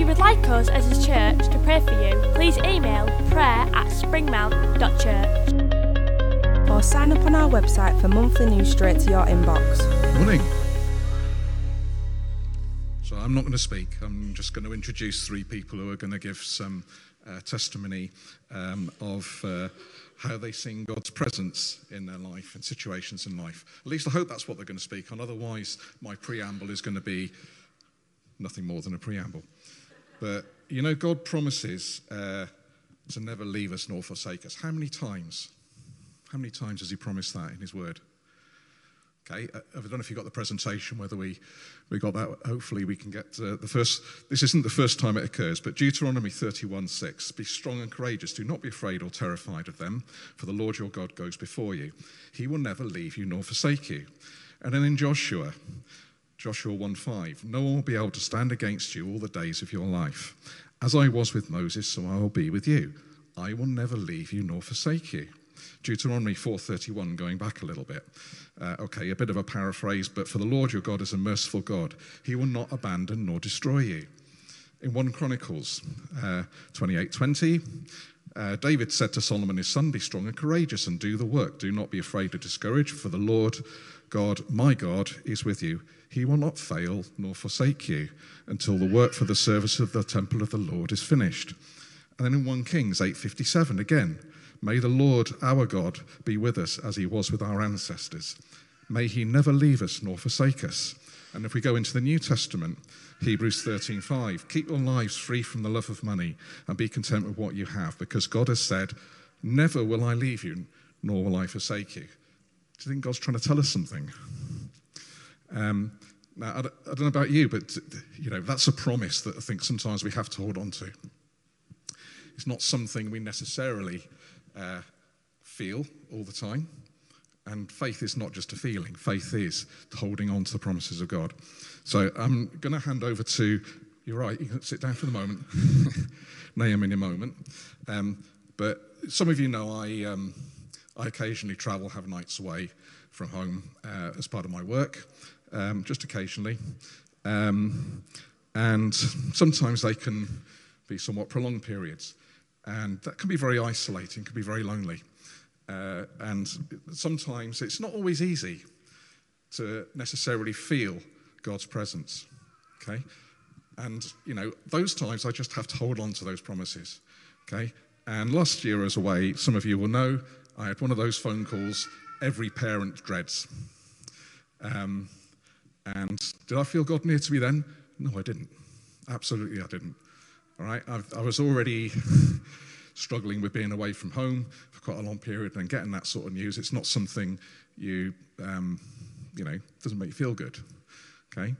If you would like us as a church to pray for you, please email prayer at springmount.church. or sign up on our website for monthly news straight to your inbox. Morning. So I'm not going to speak. I'm just going to introduce three people who are going to give some uh, testimony um, of uh, how they sing God's presence in their life and situations in life. At least I hope that's what they're going to speak on. Otherwise, my preamble is going to be nothing more than a preamble. But you know, God promises uh, to never leave us nor forsake us. How many times? How many times has He promised that in His Word? Okay, uh, I don't know if you got the presentation, whether we, we got that. Hopefully, we can get the first. This isn't the first time it occurs, but Deuteronomy 31 6. Be strong and courageous. Do not be afraid or terrified of them, for the Lord your God goes before you. He will never leave you nor forsake you. And then in Joshua, Joshua 1 5, no one will be able to stand against you all the days of your life. As I was with Moses, so I will be with you. I will never leave you nor forsake you. Deuteronomy 4:31 going back a little bit. Uh, okay, a bit of a paraphrase, but for the Lord your God is a merciful God. He will not abandon nor destroy you. In 1 Chronicles uh, 28:20, uh, David said to Solomon his son, Be strong and courageous and do the work. Do not be afraid or discouraged, for the Lord God, my God, is with you. He will not fail nor forsake you until the work for the service of the temple of the Lord is finished. And then in 1 Kings 8:57 again, May the Lord our God be with us as he was with our ancestors. May he never leave us nor forsake us. And if we go into the New Testament, Hebrews 13:5, keep your lives free from the love of money and be content with what you have, because God has said, Never will I leave you, nor will I forsake you. Do you think God's trying to tell us something? Um, now, I don't, know about you, but you know that's a promise that I think sometimes we have to hold on to. It's not something we necessarily uh, feel all the time. And faith is not just a feeling, faith is holding on to the promises of God. So I'm going to hand over to, you're right, you can sit down for the moment, Naomi in a moment. Um, but some of you know I, um, I occasionally travel, have nights away from home uh, as part of my work, um, just occasionally. Um, and sometimes they can be somewhat prolonged periods. And that can be very isolating, can be very lonely. Uh, and sometimes it's not always easy to necessarily feel God's presence. Okay? And, you know, those times I just have to hold on to those promises. Okay? And last year, as away, some of you will know, I had one of those phone calls every parent dreads. Um, and did I feel God near to me then? No, I didn't. Absolutely, I didn't. All right, I've, I was already struggling with being away from home for quite a long period, and getting that sort of news, it's not something you, um, you know, doesn't make you feel good. Okay,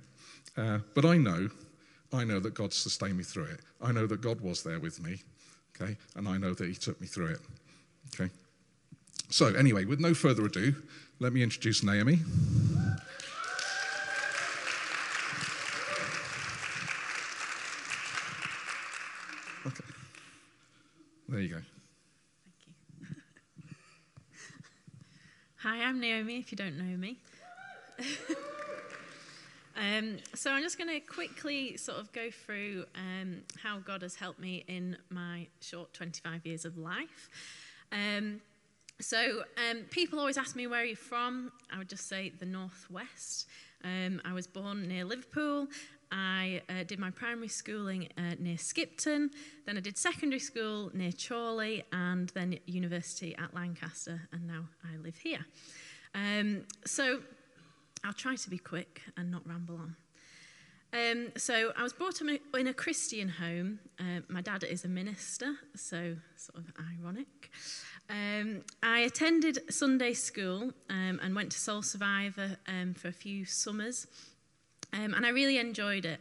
uh, but I know, I know that God sustained me through it. I know that God was there with me. Okay, and I know that He took me through it. Okay. So anyway, with no further ado, let me introduce Naomi. There you go. Thank you. Hi, I'm Naomi, if you don't know me. um, so, I'm just going to quickly sort of go through um, how God has helped me in my short 25 years of life. Um, so, um, people always ask me where are you from. I would just say the Northwest. Um, I was born near Liverpool. I uh, did my primary schooling uh, near Skipton. Then I did secondary school near Chorley, and then university at Lancaster, and now I live here. Um, so I'll try to be quick and not ramble on. Um, so I was brought up in a Christian home. Uh, my dad is a minister, so sort of ironic. Um, I attended Sunday school um, and went to Soul Survivor um, for a few summers, um, and I really enjoyed it.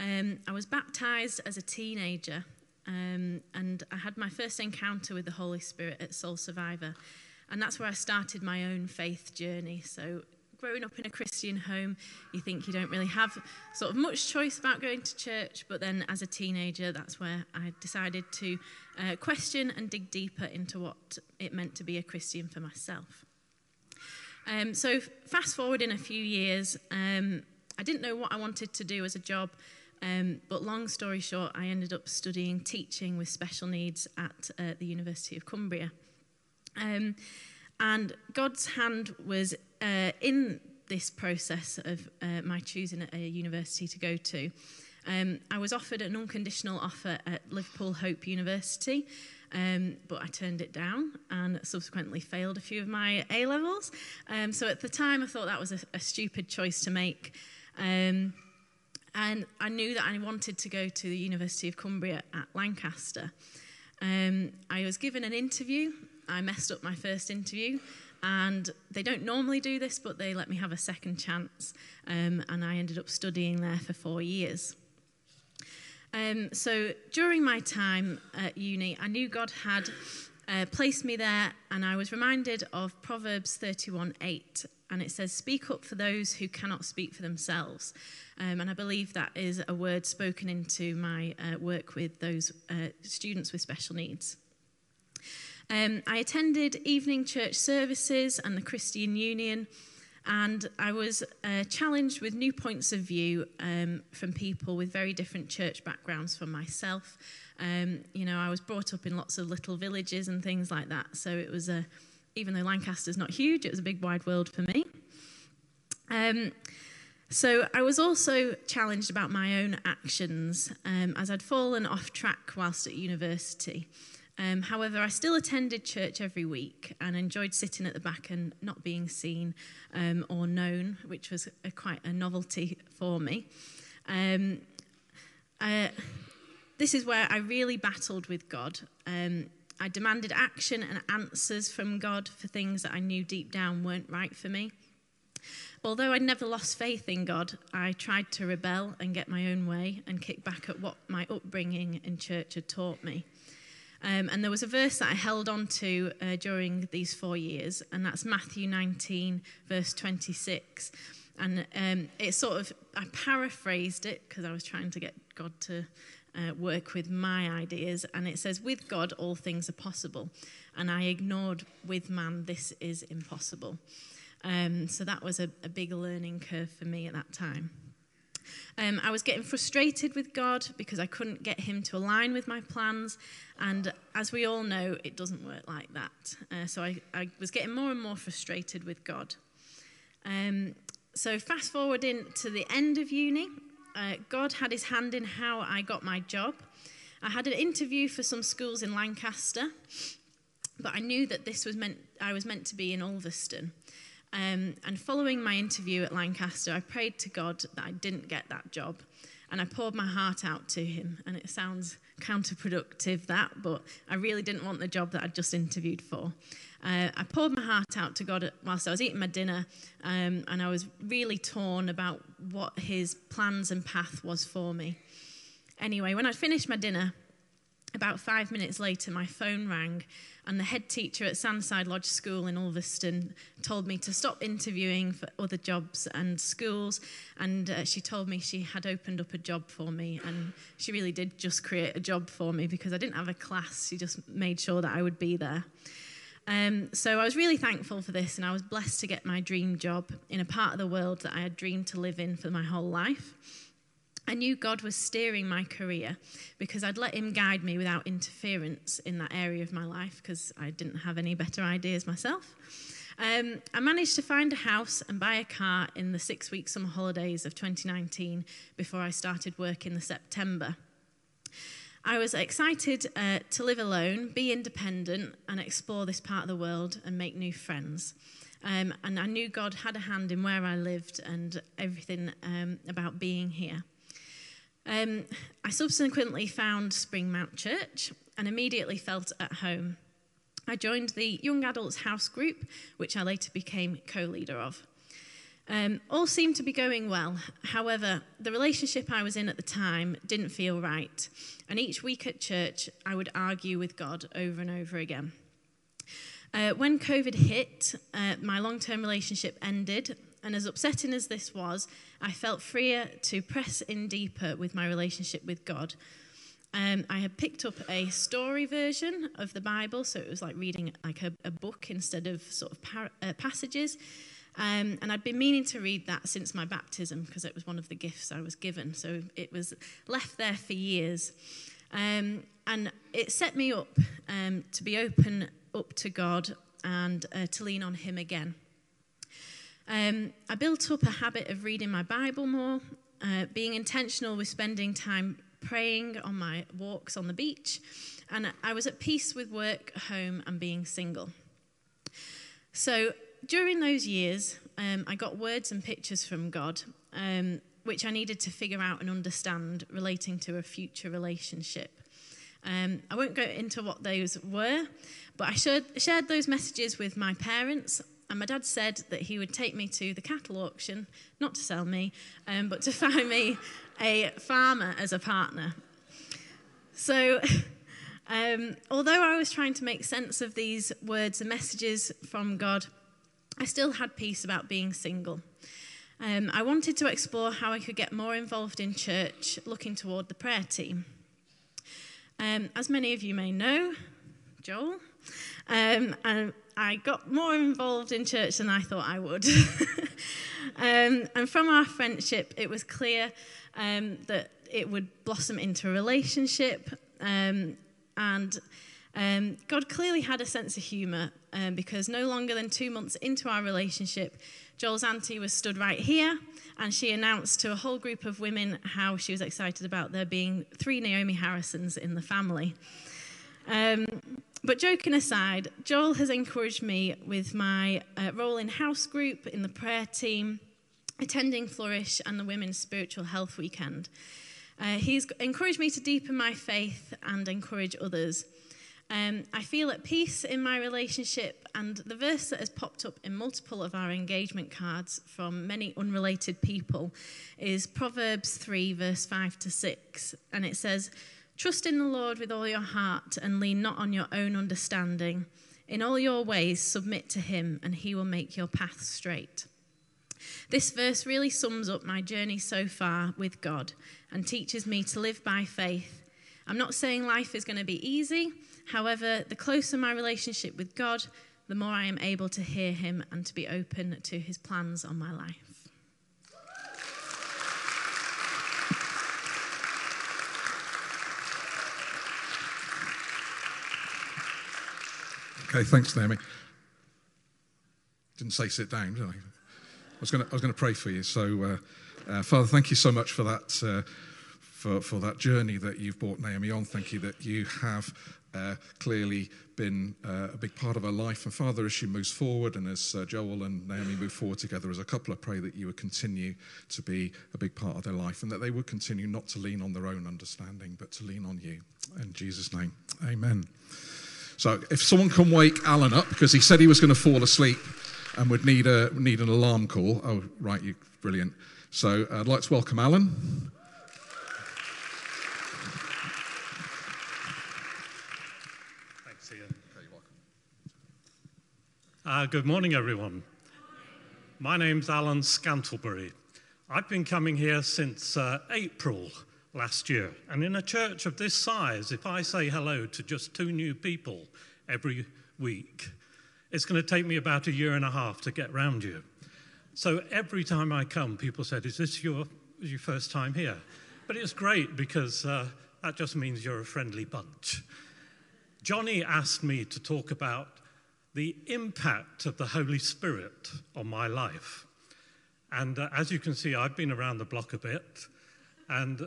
Um, I was baptized as a teenager, um, and I had my first encounter with the Holy Spirit at Soul Survivor. And that's where I started my own faith journey. So, growing up in a Christian home, you think you don't really have sort of much choice about going to church. But then, as a teenager, that's where I decided to uh, question and dig deeper into what it meant to be a Christian for myself. Um, so, fast forward in a few years, um, I didn't know what I wanted to do as a job, um, but long story short, I ended up studying teaching with special needs at uh, the University of Cumbria. Um, and God's hand was uh, in this process of uh, my choosing a university to go to. Um, I was offered an unconditional offer at Liverpool Hope University, um, but I turned it down and subsequently failed a few of my A levels. Um, so at the time, I thought that was a, a stupid choice to make. Um, and I knew that I wanted to go to the University of Cumbria at Lancaster. Um, I was given an interview. I messed up my first interview, and they don't normally do this, but they let me have a second chance. Um, and I ended up studying there for four years. Um, so during my time at uni, I knew God had uh, placed me there, and I was reminded of Proverbs 31:8, And it says, Speak up for those who cannot speak for themselves. Um, and I believe that is a word spoken into my uh, work with those uh, students with special needs. Um, I attended evening church services and the Christian Union. And I was uh, challenged with new points of view um, from people with very different church backgrounds from myself. Um, you know, I was brought up in lots of little villages and things like that. So it was a, even though Lancaster's not huge, it was a big wide world for me. Um, so I was also challenged about my own actions um, as I'd fallen off track whilst at university. Um, however, I still attended church every week and enjoyed sitting at the back and not being seen um, or known, which was a, quite a novelty for me. Um, uh, this is where I really battled with God. Um, I demanded action and answers from God for things that I knew deep down weren't right for me. Although I never lost faith in God, I tried to rebel and get my own way and kick back at what my upbringing in church had taught me. Um, and there was a verse that I held on to uh, during these four years, and that's Matthew 19, verse 26. And um, it sort of, I paraphrased it because I was trying to get God to uh, work with my ideas. And it says, With God, all things are possible. And I ignored, With man, this is impossible. Um, so that was a, a, big learning curve for me at that time. Um, I was getting frustrated with God because I couldn't get Him to align with my plans. And as we all know, it doesn't work like that. Uh, so I, I, was getting more and more frustrated with God. Um, so fast forward to the end of uni, uh, God had His hand in how I got my job. I had an interview for some schools in Lancaster, but I knew that this was meant I was meant to be in Ulverston. Um, and following my interview at Lancaster, I prayed to God that I didn't get that job. And I poured my heart out to him. And it sounds counterproductive, that, but I really didn't want the job that I'd just interviewed for. Uh, I poured my heart out to God whilst I was eating my dinner, um, and I was really torn about what his plans and path was for me. Anyway, when I finished my dinner, about five minutes later, my phone rang, and the head teacher at Sandside Lodge School in Ulverston told me to stop interviewing for other jobs and schools. And uh, she told me she had opened up a job for me, and she really did just create a job for me because I didn't have a class. She just made sure that I would be there. Um, so I was really thankful for this, and I was blessed to get my dream job in a part of the world that I had dreamed to live in for my whole life. I knew God was steering my career because I'd let Him guide me without interference in that area of my life because I didn't have any better ideas myself. Um, I managed to find a house and buy a car in the six week summer holidays of 2019 before I started work in the September. I was excited uh, to live alone, be independent, and explore this part of the world and make new friends. Um, and I knew God had a hand in where I lived and everything um, about being here. Um, I subsequently found Springmount Church and immediately felt at home. I joined the Young Adults House group, which I later became co leader of. Um, all seemed to be going well. However, the relationship I was in at the time didn't feel right. And each week at church, I would argue with God over and over again. Uh, when COVID hit, uh, my long term relationship ended. And as upsetting as this was, I felt freer to press in deeper with my relationship with God. Um, I had picked up a story version of the Bible, so it was like reading like a, a book instead of sort of par- uh, passages. Um, and I'd been meaning to read that since my baptism because it was one of the gifts I was given. So it was left there for years. Um, and it set me up um, to be open up to God and uh, to lean on Him again. Um, I built up a habit of reading my Bible more, uh, being intentional with spending time praying on my walks on the beach, and I was at peace with work, home, and being single. So during those years, um, I got words and pictures from God, um, which I needed to figure out and understand relating to a future relationship. Um, I won't go into what those were, but I shared, shared those messages with my parents, and my dad said that he would take me to the cattle auction, not to sell me, um, but to find me a farmer as a partner. So, um, although I was trying to make sense of these words and messages from God, I still had peace about being single. Um, I wanted to explore how I could get more involved in church, looking toward the prayer team. Um, as many of you may know, Joel, um, and I got more involved in church than I thought I would. um, and from our friendship, it was clear um, that it would blossom into a relationship. Um, and um, God clearly had a sense of humour um, because no longer than two months into our relationship, Joel's auntie was stood right here and she announced to a whole group of women how she was excited about there being three Naomi Harrisons in the family. But joking aside, Joel has encouraged me with my uh, role in house group, in the prayer team, attending Flourish, and the Women's Spiritual Health Weekend. Uh, he's encouraged me to deepen my faith and encourage others. Um, I feel at peace in my relationship, and the verse that has popped up in multiple of our engagement cards from many unrelated people is Proverbs 3, verse 5 to 6. And it says, Trust in the Lord with all your heart and lean not on your own understanding. In all your ways, submit to him, and he will make your path straight. This verse really sums up my journey so far with God and teaches me to live by faith. I'm not saying life is going to be easy. However, the closer my relationship with God, the more I am able to hear him and to be open to his plans on my life. Okay, thanks, Naomi. Didn't say sit down, did I? I was going to, pray for you. So, uh, uh, Father, thank you so much for that, uh, for, for that journey that you've brought Naomi on. Thank you that you have uh, clearly been uh, a big part of her life. And Father, as she moves forward and as uh, Joel and Naomi move forward together as a couple, I pray that you would continue to be a big part of their life and that they would continue not to lean on their own understanding, but to lean on you. In Jesus' name, amen. So if someone can wake Alan up, because he said he was going to fall asleep and would need, a, need an alarm call. Oh, right, you brilliant. So uh, I'd like to welcome Alan. Thanks, Ian. Uh, good morning, everyone. My name's Alan Scantlebury. I've been coming here since uh, April last year. And in a church of this size, if I say hello to just two new people every week, it's going to take me about a year and a half to get round you. So every time I come, people said, Is this your, your first time here? But it's great because uh, that just means you're a friendly bunch. Johnny asked me to talk about the impact of the Holy Spirit on my life. And uh, as you can see, I've been around the block a bit. And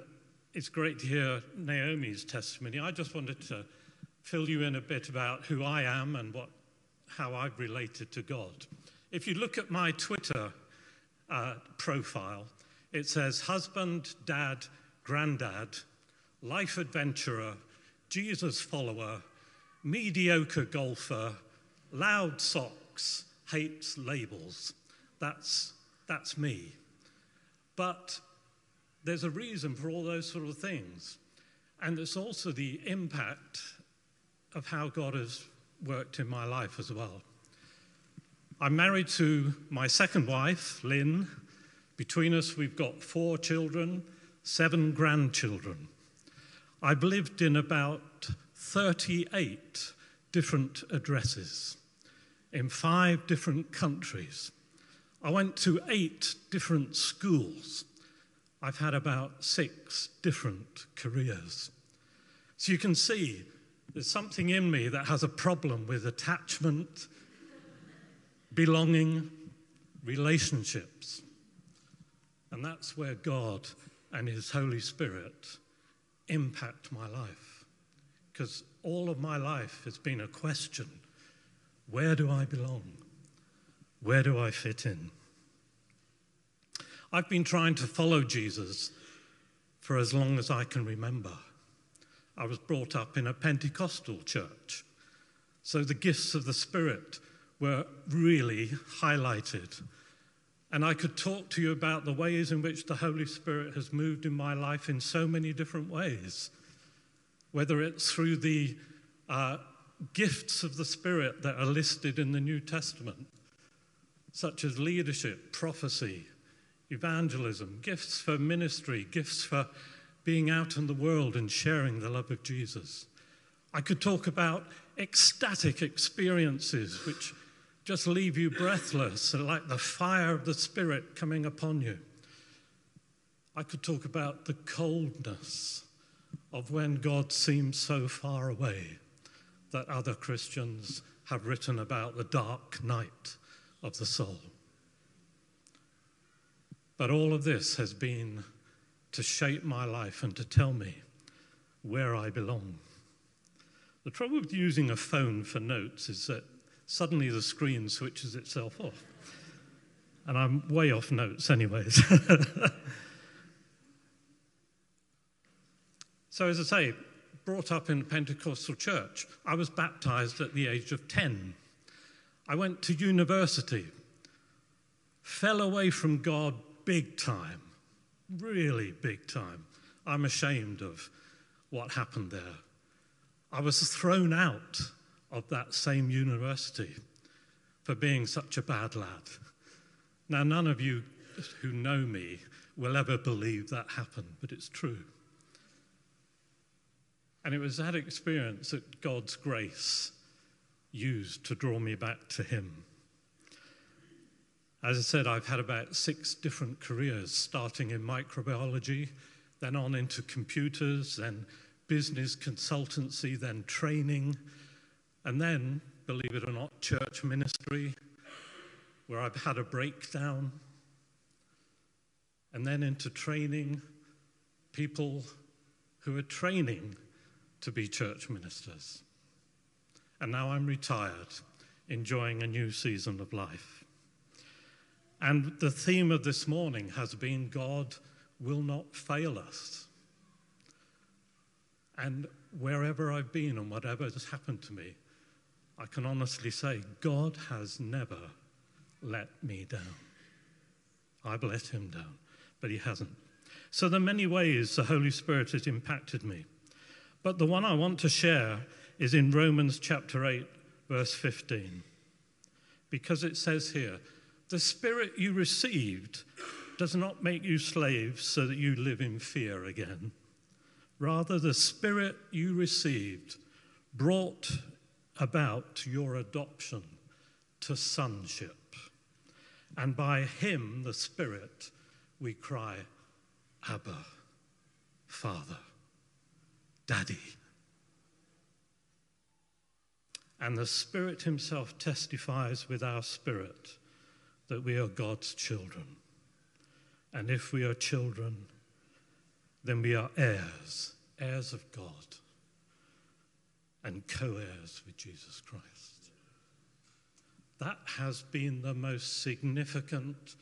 it's great to hear Naomi's testimony. I just wanted to fill you in a bit about who I am and what, how I've related to God. If you look at my Twitter uh, profile, it says husband, dad, granddad, life adventurer, Jesus follower, mediocre golfer, loud socks, hates labels. That's that's me. But there's a reason for all those sort of things. And it's also the impact of how God has worked in my life as well. I'm married to my second wife, Lynn. Between us, we've got four children, seven grandchildren. I've lived in about 38 different addresses in five different countries. I went to eight different schools. I've had about six different careers. So you can see there's something in me that has a problem with attachment belonging, relationships. And that's where God and His Holy Spirit impact my life. Because all of my life has been a question where do I belong? Where do I fit in? I've been trying to follow Jesus for as long as I can remember. I was brought up in a Pentecostal church, so the gifts of the Spirit were really highlighted. And I could talk to you about the ways in which the Holy Spirit has moved in my life in so many different ways, whether it's through the uh, gifts of the Spirit that are listed in the New Testament, such as leadership, prophecy, evangelism, gifts for ministry, gifts for being out in the world and sharing the love of Jesus. I could talk about ecstatic experiences which just leave you breathless, like the fire of the Spirit coming upon you. I could talk about the coldness of when God seems so far away that other Christians have written about the dark night of the soul. But all of this has been to shape my life and to tell me where I belong. The trouble with using a phone for notes is that suddenly the screen switches itself off. And I'm way off notes, anyways. so, as I say, brought up in a Pentecostal church, I was baptized at the age of 10. I went to university, fell away from God big time, really big time. I'm ashamed of what happened there. I was thrown out of that same university for being such a bad lad. Now, none of you who know me will ever believe that happened, but it's true. And it was that experience that God's grace used to draw me back to Him. As I said, I've had about six different careers, starting in microbiology, then on into computers, then business consultancy, then training, and then, believe it or not, church ministry, where I've had a breakdown. And then into training people who are training to be church ministers. And now I'm retired, enjoying a new season of life. And the theme of this morning has been God will not fail us. And wherever I've been and whatever has happened to me, I can honestly say, God has never let me down. I've let him down, but he hasn't. So, there are many ways the Holy Spirit has impacted me. But the one I want to share is in Romans chapter 8, verse 15. Because it says here, the Spirit you received does not make you slaves so that you live in fear again. Rather, the Spirit you received brought about your adoption to sonship. And by him, the Spirit, we cry, Abba, Father, Daddy. And the Spirit Himself testifies with our spirit that we are God's children. And if we are children, then we are heirs, heirs of God and co heirs with Jesus Christ. That has been the most significant,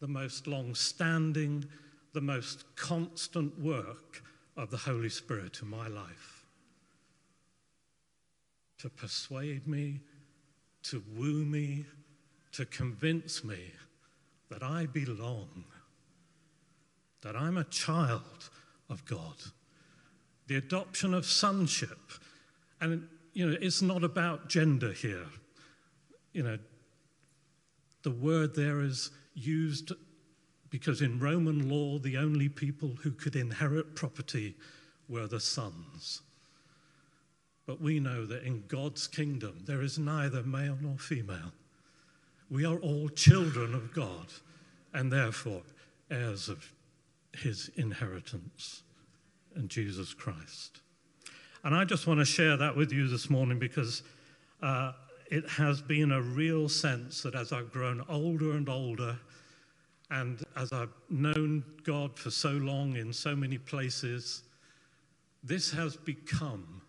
the most long standing, the most constant work of the Holy Spirit in my life. To persuade me, to woo me, to convince me that I belong, that I'm a child of God. The adoption of sonship. And, you know, it's not about gender here. You know, the word there is used because in Roman law, the only people who could inherit property were the sons. But we know that in God's kingdom, there is neither male nor female. We are all children of God and therefore heirs of his inheritance in Jesus Christ. And I just want to share that with you this morning because uh, it has been a real sense that as I've grown older and older, and as I've known God for so long in so many places, this has become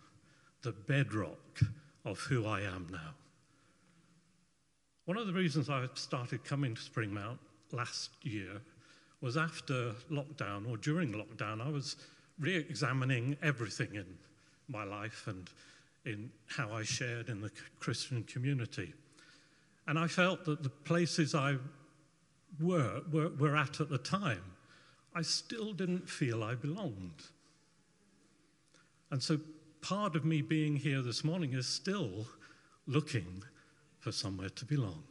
the bedrock of who I am now. One of the reasons I started coming to Springmount last year was after lockdown or during lockdown, I was re examining everything in my life and in how I shared in the Christian community. And I felt that the places I were, were, were at at the time, I still didn't feel I belonged. And so part of me being here this morning is still looking for somewhere to belong.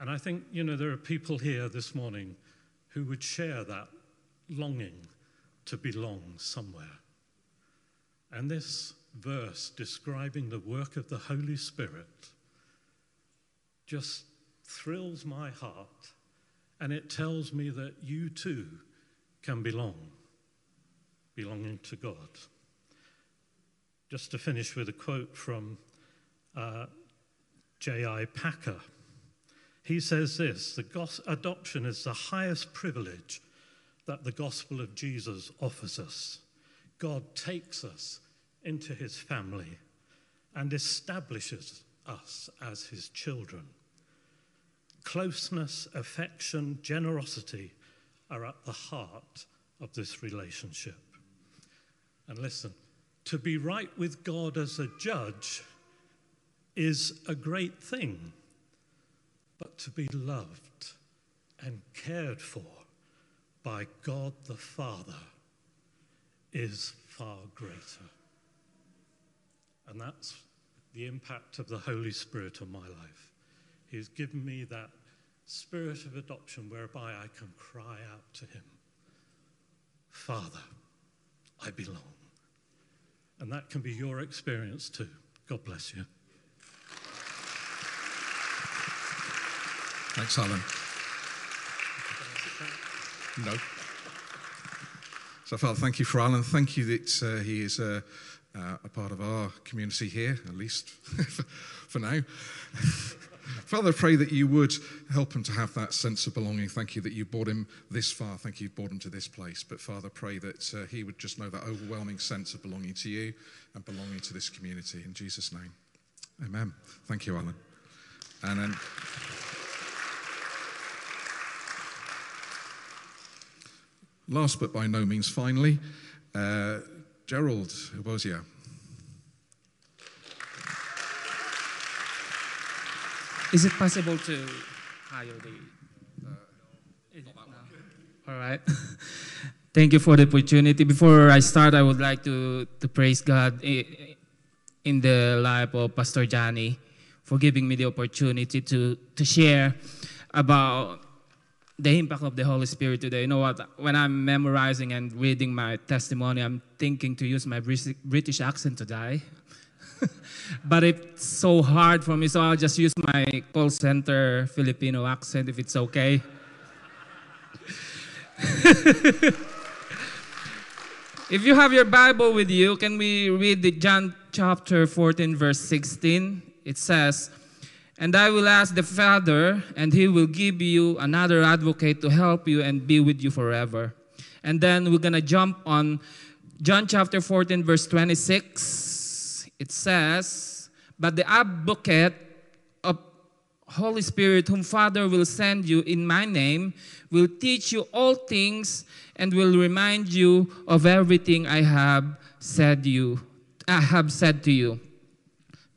And I think, you know, there are people here this morning who would share that longing to belong somewhere. And this verse describing the work of the Holy Spirit just thrills my heart and it tells me that you too can belong, belonging to God. Just to finish with a quote from uh, J.I. Packer. He says this the adoption is the highest privilege that the gospel of Jesus offers us. God takes us into his family and establishes us as his children. Closeness, affection, generosity are at the heart of this relationship. And listen, to be right with God as a judge is a great thing, but to be loved and cared for by God the Father is far greater. And that's the impact of the Holy Spirit on my life. He's given me that spirit of adoption whereby I can cry out to Him, Father, I belong. And that can be your experience too. God bless you. Thanks, Alan. No. So, Father, thank you for Alan. Thank you that uh, he is uh, uh, a part of our community here, at least for now. Father, I pray that you would help him to have that sense of belonging. Thank you that you brought him this far. Thank you you brought him to this place. But Father, pray that uh, he would just know that overwhelming sense of belonging to you and belonging to this community. In Jesus' name, amen. Thank you, Alan. And then. Last but by no means finally, uh, Gerald Ubozia. Is it possible to hire the? Uh, All right. Thank you for the opportunity. Before I start, I would like to, to praise God in the life of Pastor Johnny for giving me the opportunity to, to share about the impact of the Holy Spirit today. You know what? When I'm memorizing and reading my testimony, I'm thinking to use my British accent today. but it's so hard for me, so I'll just use my call center Filipino accent if it's okay. if you have your Bible with you, can we read the John chapter 14, verse 16? It says, and I will ask the Father, and he will give you another advocate to help you and be with you forever. And then we're going to jump on John chapter 14, verse 26. It says, But the advocate of Holy Spirit, whom Father will send you in my name, will teach you all things and will remind you of everything I have said you I have said to you.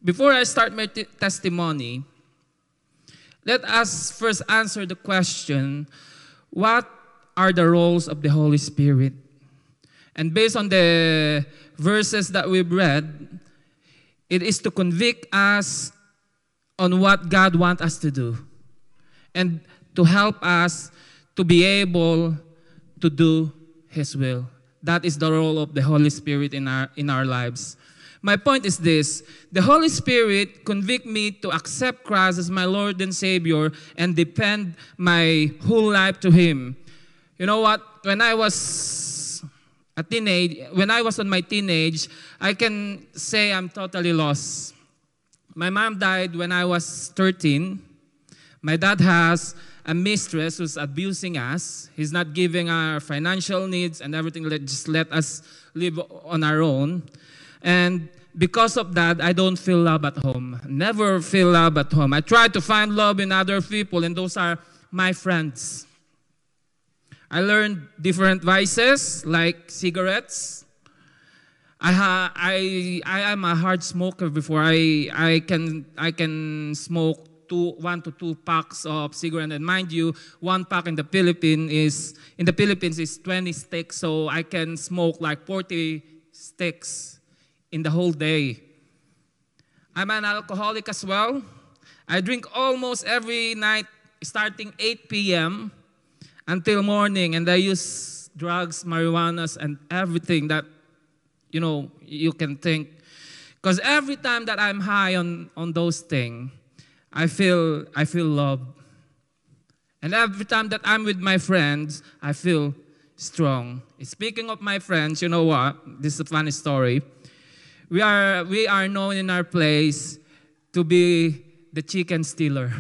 Before I start my t- testimony, Let us first answer the question what are the roles of the Holy Spirit? And based on the verses that we've read, it is to convict us on what God wants us to do and to help us to be able to do His will. That is the role of the Holy Spirit in our, in our lives. My point is this the Holy Spirit convict me to accept Christ as my Lord and Savior and depend my whole life to Him. You know what? When I was a teenage, when I was on my teenage, I can say I'm totally lost. My mom died when I was 13. My dad has a mistress who's abusing us. He's not giving our financial needs and everything. Just let us live on our own. And because of that, I don't feel love at home. Never feel love at home. I try to find love in other people, and those are my friends. I learned different vices like cigarettes. I, ha- I, I am a hard smoker before I, I, can, I can smoke two, one to two packs of cigarette. And mind you, one pack in the Philippines is in the Philippines is 20 sticks, so I can smoke like 40 sticks in the whole day. I'm an alcoholic as well. I drink almost every night starting 8 p.m. until morning, and I use drugs, marijuanas, and everything that you know you can think. Because every time that I'm high on, on those things, I feel I feel love. And every time that I'm with my friends, I feel strong. Speaking of my friends, you know what? This is a funny story. We are we are known in our place to be the chicken stealer.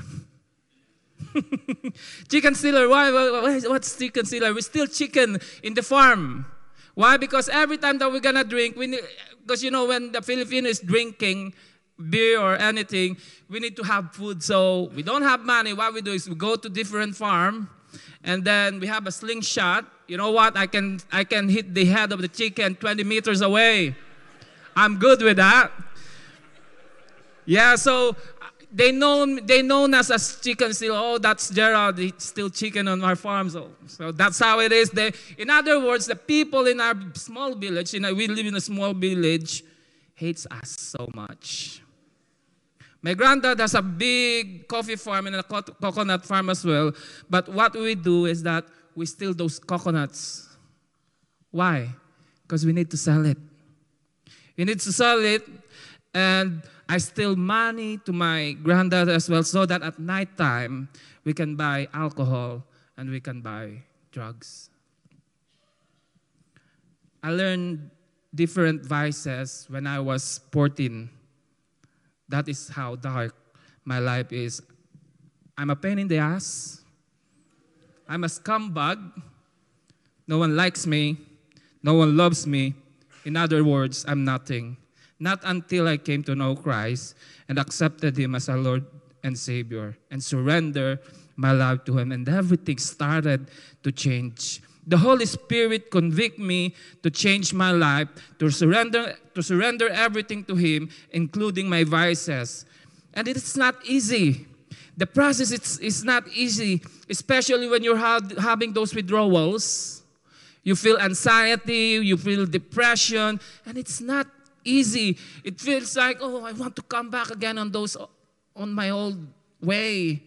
chicken stealer, why? What's chicken stealer? We steal chicken in the farm. Why? Because every time that we're gonna drink, because you know when the Filipino is drinking, beer or anything, we need to have food. So we don't have money. What we do is we go to different farm, and then we have a slingshot. You know what? I can I can hit the head of the chicken 20 meters away. I'm good with that. Yeah. So they know they known us as chicken still. Oh, that's Gerald. He still chicken on our farm. So, so that's how it is. They, in other words, the people in our small village, you know, we live in a small village, hates us so much. My granddad has a big coffee farm and a coconut farm as well. But what we do is that we steal those coconuts. Why? Because we need to sell it. We need to sell it, and I steal money to my granddad as well so that at night time we can buy alcohol and we can buy drugs. I learned different vices when I was 14 that is how dark my life is. I'm a pain in the ass. I'm a scumbag. No one likes me. No one loves me. In other words, I'm nothing. Not until I came to know Christ and accepted Him as our Lord and Savior and surrender my life to Him. And everything started to change. The Holy Spirit convict me to change my life, to surrender, to surrender everything to Him, including my vices. And it's not easy. The process is, is not easy, especially when you're having those withdrawals. You feel anxiety, you feel depression, and it's not easy. It feels like, oh, I want to come back again on those on my old way.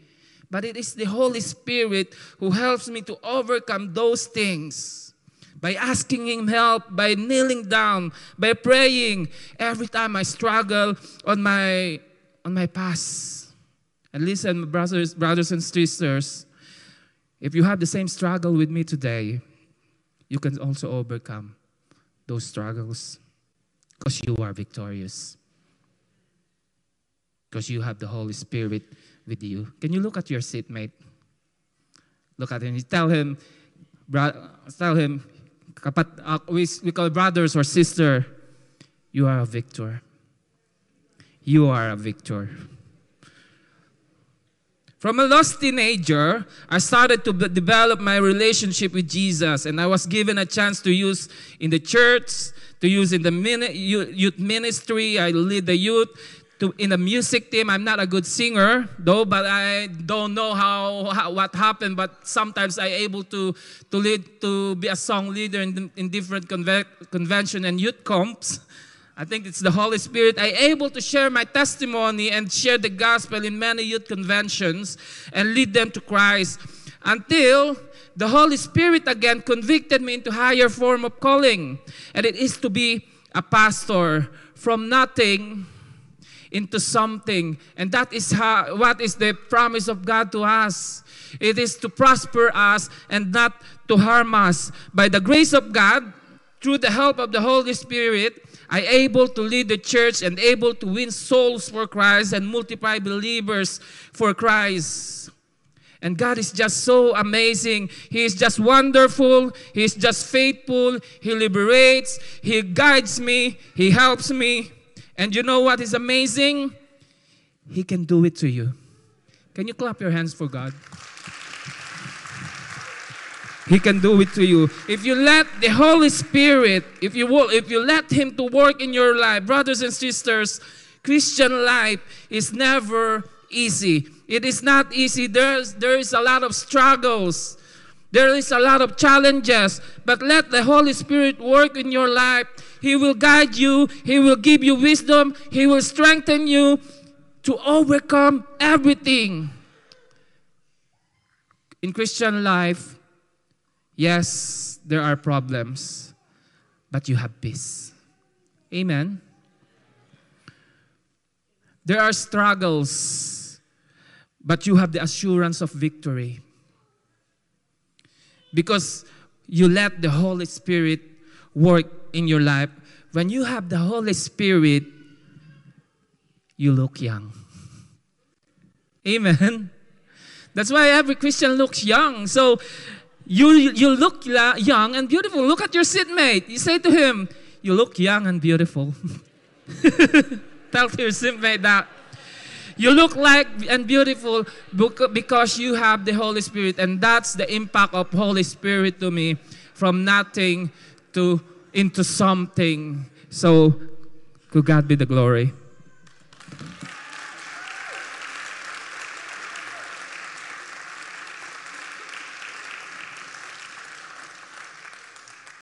But it is the Holy Spirit who helps me to overcome those things by asking Him help, by kneeling down, by praying every time I struggle on my, on my past. And listen, brothers, brothers and sisters, if you have the same struggle with me today, you can also overcome those struggles because you are victorious. Because you have the Holy Spirit with you. Can you look at your seatmate? Look at him. Tell him, tell him, uh, we, we call brothers or sister, you are a victor. You are a victor. From a lost teenager, I started to develop my relationship with Jesus, and I was given a chance to use in the church, to use in the youth ministry. I lead the youth, to in the music team. I'm not a good singer though, but I don't know how, how what happened. But sometimes I able to to lead to be a song leader in, in different conve- convention and youth comps. I think it's the Holy Spirit. I able to share my testimony and share the gospel in many youth conventions and lead them to Christ until the Holy Spirit again convicted me into higher form of calling, and it is to be a pastor from nothing into something. And that is how, what is the promise of God to us. It is to prosper us and not to harm us. By the grace of God, through the help of the Holy Spirit, I able to lead the church and able to win souls for Christ and multiply believers for Christ. And God is just so amazing. He is just wonderful. He is just faithful. He liberates. He guides me. He helps me. And you know what is amazing? He can do it to you. Can you clap your hands for God? He can do it to you. If you let the Holy Spirit, if you will, if you let Him to work in your life, brothers and sisters, Christian life is never easy. It is not easy. There's, there is a lot of struggles. There is a lot of challenges. But let the Holy Spirit work in your life. He will guide you. He will give you wisdom. He will strengthen you to overcome everything. In Christian life, yes, there are problems, but you have peace. Amen. There are struggles, but you have the assurance of victory. Because you let the Holy Spirit work in your life. When you have the Holy Spirit, you look young. Amen. That's why every Christian looks young. So you, you look young and beautiful. Look at your seatmate. You say to him, You look young and beautiful. Tell your seatmate that. You look like and beautiful because you have the Holy Spirit. And that's the impact of Holy Spirit to me from nothing to into something. So, to God be the glory.